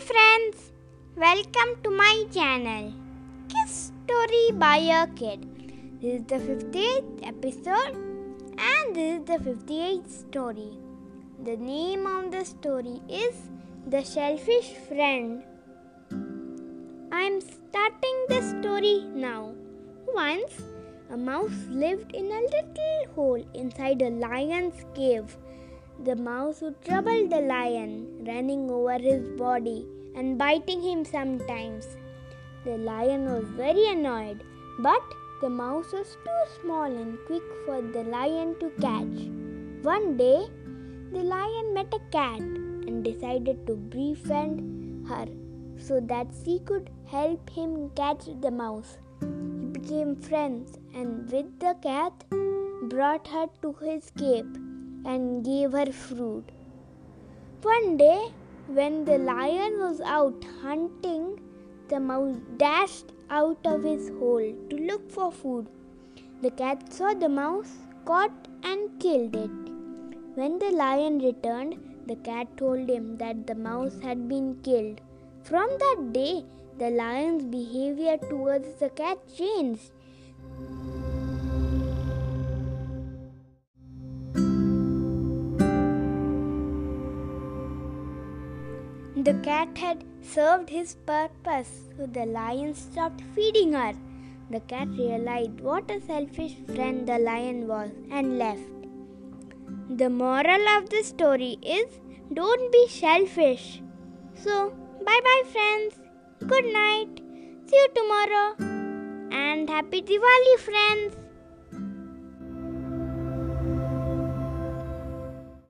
friends, welcome to my channel. Kiss Story by a Kid. This is the 58th episode and this is the 58th story. The name of the story is The Selfish Friend. I am starting the story now. Once, a mouse lived in a little hole inside a lion's cave. The mouse would trouble the lion, running over his body and biting him sometimes. The lion was very annoyed, but the mouse was too small and quick for the lion to catch. One day, the lion met a cat and decided to befriend her so that she could help him catch the mouse. He became friends and with the cat brought her to his cave and gave her fruit. One day, when the lion was out hunting, the mouse dashed out of his hole to look for food. The cat saw the mouse, caught and killed it. When the lion returned, the cat told him that the mouse had been killed. From that day, the lion's behavior towards the cat changed. The cat had served his purpose, so the lion stopped feeding her. The cat realized what a selfish friend the lion was and left. The moral of the story is don't be selfish. So, bye bye, friends. Good night. See you tomorrow. And happy Diwali, friends.